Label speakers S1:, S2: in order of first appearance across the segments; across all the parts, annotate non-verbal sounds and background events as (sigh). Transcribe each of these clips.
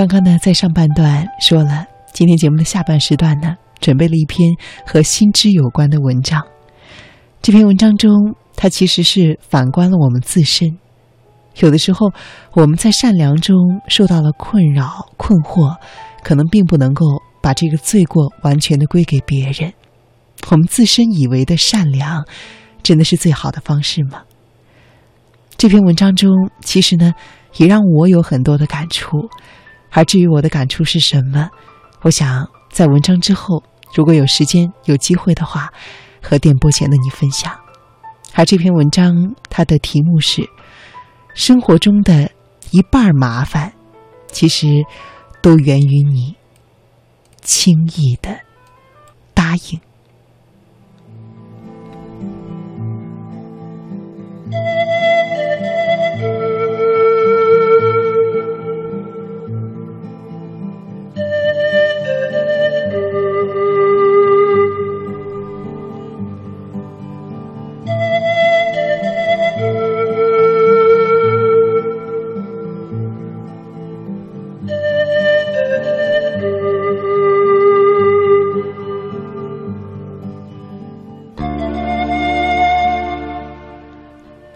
S1: 刚刚呢，在上半段说了，今天节目的下半时段呢，准备了一篇和心知有关的文章。这篇文章中，它其实是反观了我们自身。有的时候，我们在善良中受到了困扰、困惑，可能并不能够把这个罪过完全的归给别人。我们自身以为的善良，真的是最好的方式吗？这篇文章中，其实呢，也让我有很多的感触。而至于我的感触是什么，我想在文章之后，如果有时间、有机会的话，和电波前的你分享。而这篇文章它的题目是：生活中的一半麻烦，其实都源于你轻易的答应。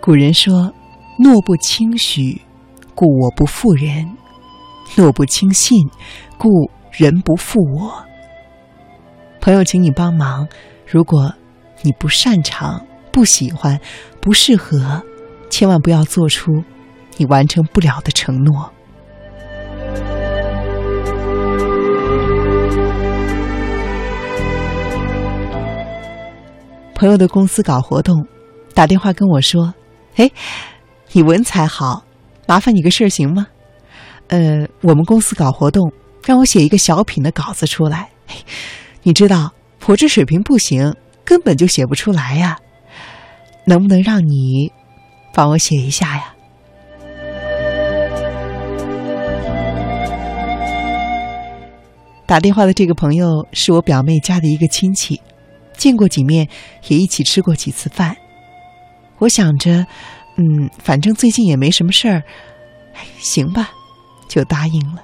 S1: 古人说：“诺不轻许，故我不负人；诺不轻信，故人不负我。”朋友，请你帮忙。如果你不擅长、不喜欢、不适合，千万不要做出你完成不了的承诺。朋友的公司搞活动，打电话跟我说。哎，你文采好，麻烦你个事儿行吗？呃，我们公司搞活动，让我写一个小品的稿子出来。你知道我这水平不行，根本就写不出来呀。能不能让你帮我写一下呀？打电话的这个朋友是我表妹家的一个亲戚，见过几面，也一起吃过几次饭。我想着，嗯，反正最近也没什么事儿，行吧，就答应了。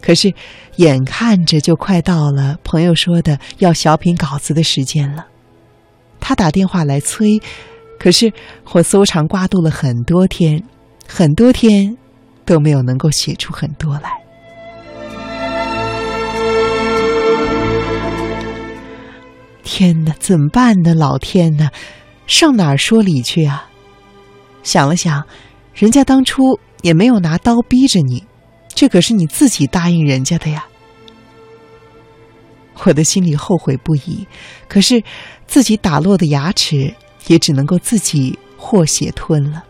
S1: 可是，眼看着就快到了朋友说的要小品稿子的时间了，他打电话来催，可是我搜肠刮肚了很多天，很多天都没有能够写出很多来。天哪，怎么办呢？老天呐！上哪儿说理去啊？想了想，人家当初也没有拿刀逼着你，这可是你自己答应人家的呀。我的心里后悔不已，可是自己打落的牙齿也只能够自己和血吞了。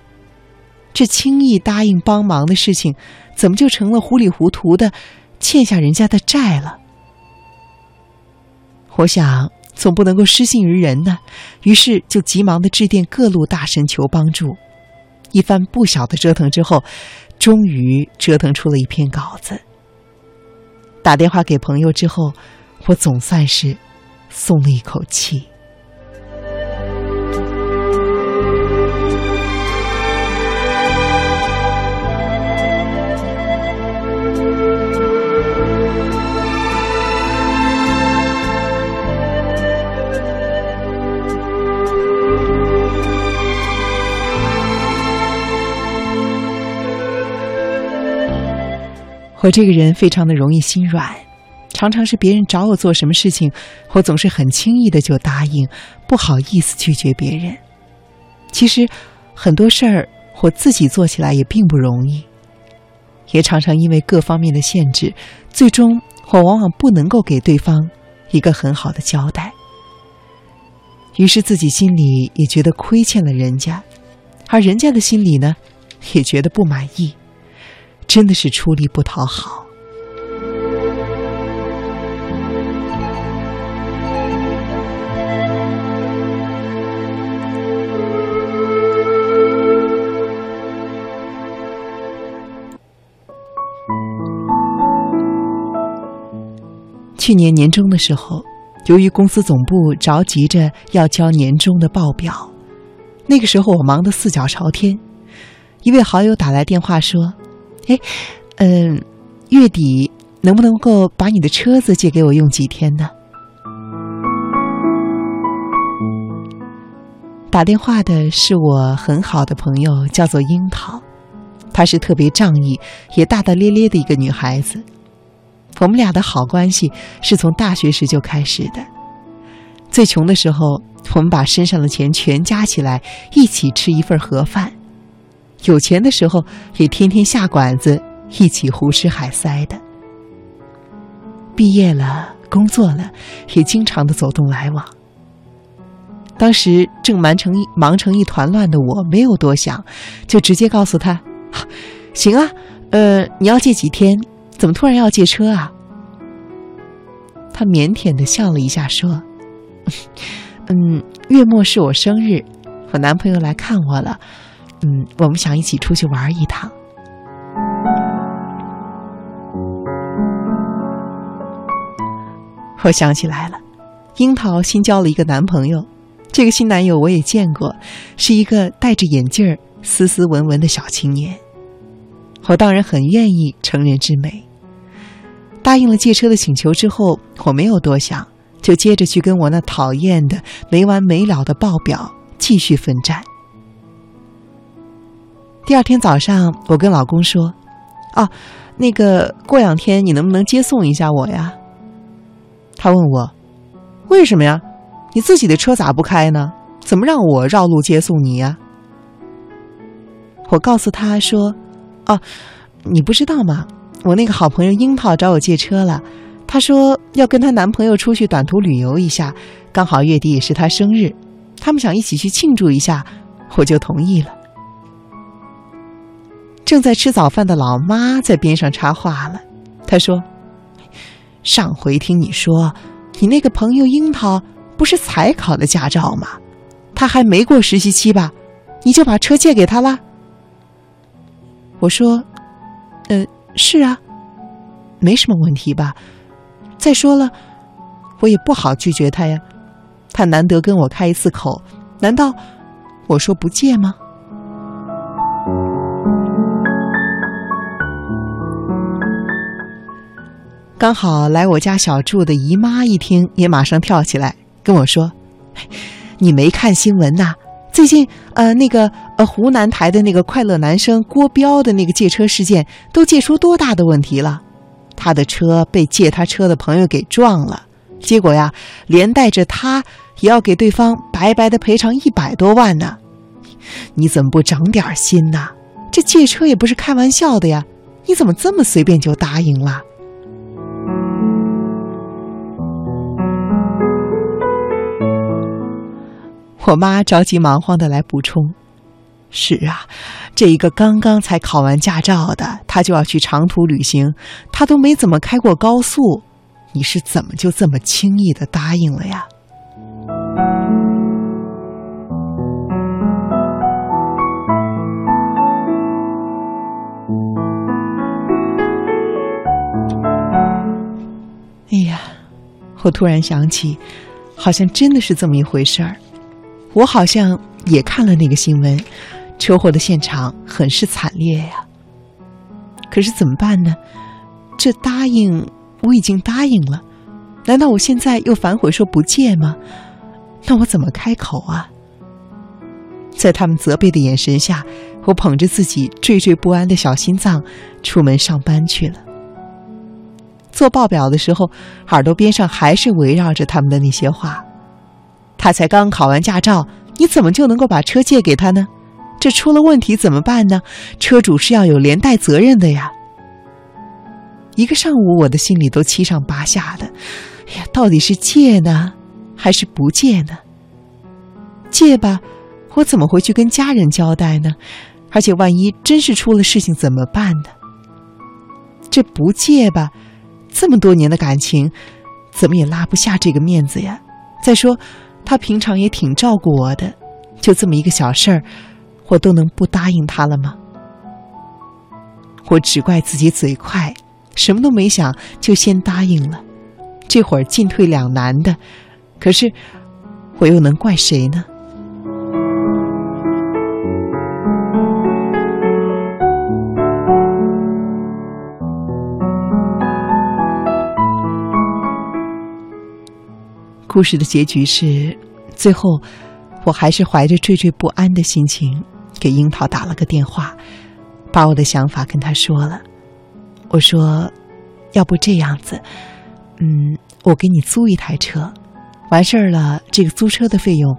S1: 这轻易答应帮忙的事情，怎么就成了糊里糊涂的欠下人家的债了？我想。总不能够失信于人呢，于是就急忙的致电各路大神求帮助。一番不小的折腾之后，终于折腾出了一篇稿子。打电话给朋友之后，我总算是松了一口气。我这个人非常的容易心软，常常是别人找我做什么事情，我总是很轻易的就答应，不好意思拒绝别人。其实很多事儿我自己做起来也并不容易，也常常因为各方面的限制，最终我往往不能够给对方一个很好的交代，于是自己心里也觉得亏欠了人家，而人家的心里呢，也觉得不满意。真的是出力不讨好。去年年终的时候，由于公司总部着急着要交年终的报表，那个时候我忙得四脚朝天。一位好友打来电话说。哎，嗯，月底能不能够把你的车子借给我用几天呢？打电话的是我很好的朋友，叫做樱桃，她是特别仗义也大大咧咧的一个女孩子。我们俩的好关系是从大学时就开始的。最穷的时候，我们把身上的钱全加起来一起吃一份盒饭；有钱的时候，也天天下馆子一起胡吃海塞的。毕业了，工作了，也经常的走动来往。当时正忙成一忙成一团乱的我，没有多想，就直接告诉他：“行啊，呃，你要借几天？怎么突然要借车啊？”他腼腆的笑了一下，说：“ (laughs) 嗯，月末是我生日，我男朋友来看我了，嗯，我们想一起出去玩一趟。”我想起来了，樱桃新交了一个男朋友。这个新男友我也见过，是一个戴着眼镜儿、斯斯文文的小青年。我当然很愿意成人之美，答应了借车的请求之后，我没有多想，就接着去跟我那讨厌的没完没了的报表继续奋战。第二天早上，我跟老公说：“哦，那个过两天你能不能接送一下我呀？”他问我：“为什么呀？”你自己的车咋不开呢？怎么让我绕路接送你呀？我告诉他说：“哦，你不知道吗？我那个好朋友樱桃找我借车了，她说要跟她男朋友出去短途旅游一下，刚好月底也是她生日，他们想一起去庆祝一下，我就同意了。”正在吃早饭的老妈在边上插话了，她说：“上回听你说，你那个朋友樱桃。”不是才考的驾照吗？他还没过实习期吧？你就把车借给他了？我说：“呃，是啊，没什么问题吧？再说了，我也不好拒绝他呀。他难得跟我开一次口，难道我说不借吗？”刚好来我家小住的姨妈一听，也马上跳起来。跟我说，(laughs) 你没看新闻呐？最近呃，那个呃，湖南台的那个快乐男生郭彪的那个借车事件，都借出多大的问题了？他的车被借他车的朋友给撞了，结果呀，连带着他也要给对方白白的赔偿一百多万呢。你怎么不长点心呐？这借车也不是开玩笑的呀，你怎么这么随便就答应了？我妈着急忙慌的来补充：“是啊，这一个刚刚才考完驾照的，他就要去长途旅行，他都没怎么开过高速，你是怎么就这么轻易的答应了呀？”哎呀，我突然想起，好像真的是这么一回事儿。我好像也看了那个新闻，车祸的现场很是惨烈呀。可是怎么办呢？这答应我已经答应了，难道我现在又反悔说不借吗？那我怎么开口啊？在他们责备的眼神下，我捧着自己惴惴不安的小心脏出门上班去了。做报表的时候，耳朵边上还是围绕着他们的那些话。他才刚考完驾照，你怎么就能够把车借给他呢？这出了问题怎么办呢？车主是要有连带责任的呀。一个上午，我的心里都七上八下的。哎呀，到底是借呢，还是不借呢？借吧，我怎么回去跟家人交代呢？而且万一真是出了事情怎么办呢？这不借吧，这么多年的感情，怎么也拉不下这个面子呀。再说。他平常也挺照顾我的，就这么一个小事儿，我都能不答应他了吗？我只怪自己嘴快，什么都没想就先答应了，这会儿进退两难的，可是我又能怪谁呢？故事的结局是，最后我还是怀着惴惴不安的心情给樱桃打了个电话，把我的想法跟他说了。我说：“要不这样子，嗯，我给你租一台车，完事儿了，这个租车的费用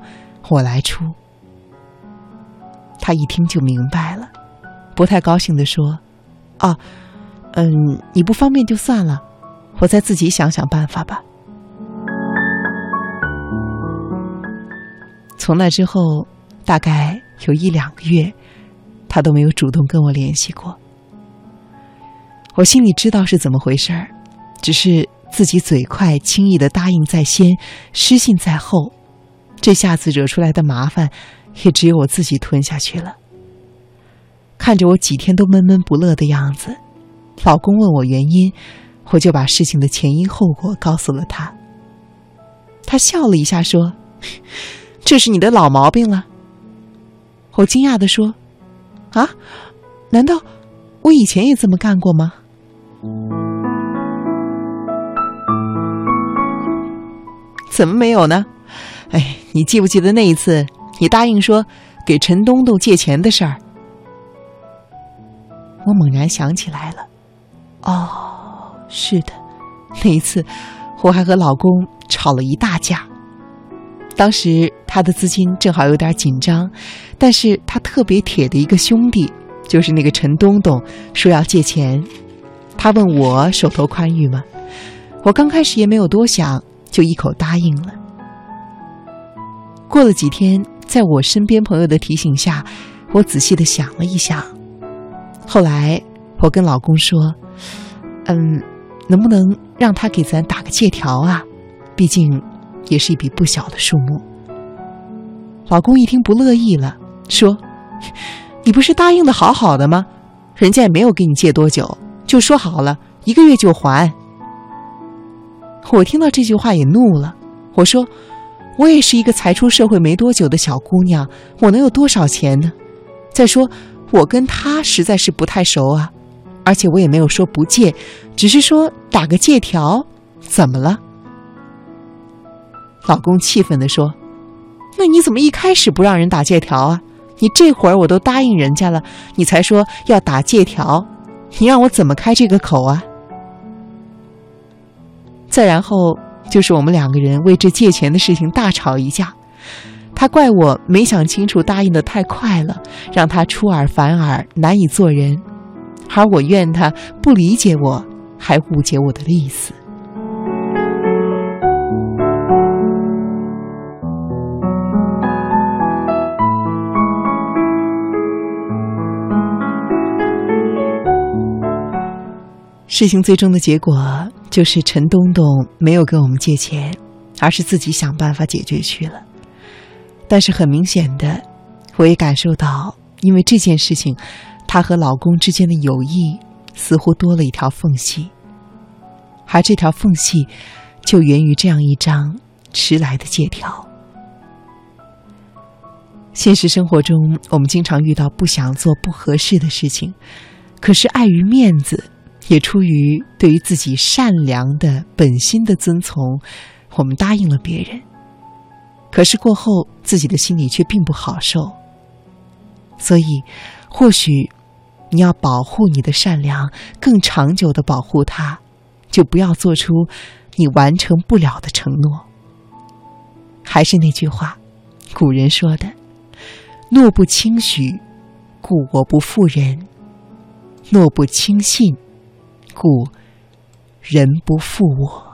S1: 我来出。”他一听就明白了，不太高兴的说：“啊，嗯，你不方便就算了，我再自己想想办法吧。”从那之后，大概有一两个月，他都没有主动跟我联系过。我心里知道是怎么回事儿，只是自己嘴快，轻易的答应在先，失信在后，这下子惹出来的麻烦，也只有我自己吞下去了。看着我几天都闷闷不乐的样子，老公问我原因，我就把事情的前因后果告诉了他。他笑了一下说：“这是你的老毛病了。”我惊讶的说：“啊，难道我以前也这么干过吗？”怎么没有呢？哎，你记不记得那一次你答应说给陈东东借钱的事儿？我猛然想起来了。哦，是的，那一次我还和老公吵了一大架。当时他的资金正好有点紧张，但是他特别铁的一个兄弟，就是那个陈东东，说要借钱。他问我手头宽裕吗？我刚开始也没有多想，就一口答应了。过了几天，在我身边朋友的提醒下，我仔细的想了一想。后来我跟老公说：“嗯，能不能让他给咱打个借条啊？毕竟也是一笔不小的数目。”老公一听不乐意了，说：“你不是答应的好好的吗？人家也没有给你借多久。”就说好了，一个月就还。我听到这句话也怒了，我说：“我也是一个才出社会没多久的小姑娘，我能有多少钱呢？再说，我跟他实在是不太熟啊，而且我也没有说不借，只是说打个借条，怎么了？”老公气愤地说：“那你怎么一开始不让人打借条啊？你这会儿我都答应人家了，你才说要打借条。”你让我怎么开这个口啊？再然后就是我们两个人为这借钱的事情大吵一架，他怪我没想清楚，答应的太快了，让他出尔反尔，难以做人；而我怨他不理解我，还误解我的意思。事情最终的结果就是陈东东没有跟我们借钱，而是自己想办法解决去了。但是很明显的，我也感受到，因为这件事情，她和老公之间的友谊似乎多了一条缝隙，而这条缝隙就源于这样一张迟来的借条。现实生活中，我们经常遇到不想做不合适的事情，可是碍于面子。也出于对于自己善良的本心的遵从，我们答应了别人。可是过后自己的心里却并不好受。所以，或许你要保护你的善良，更长久的保护它，就不要做出你完成不了的承诺。还是那句话，古人说的：“诺不轻许，故我不负人；诺不轻信。”故人不负我。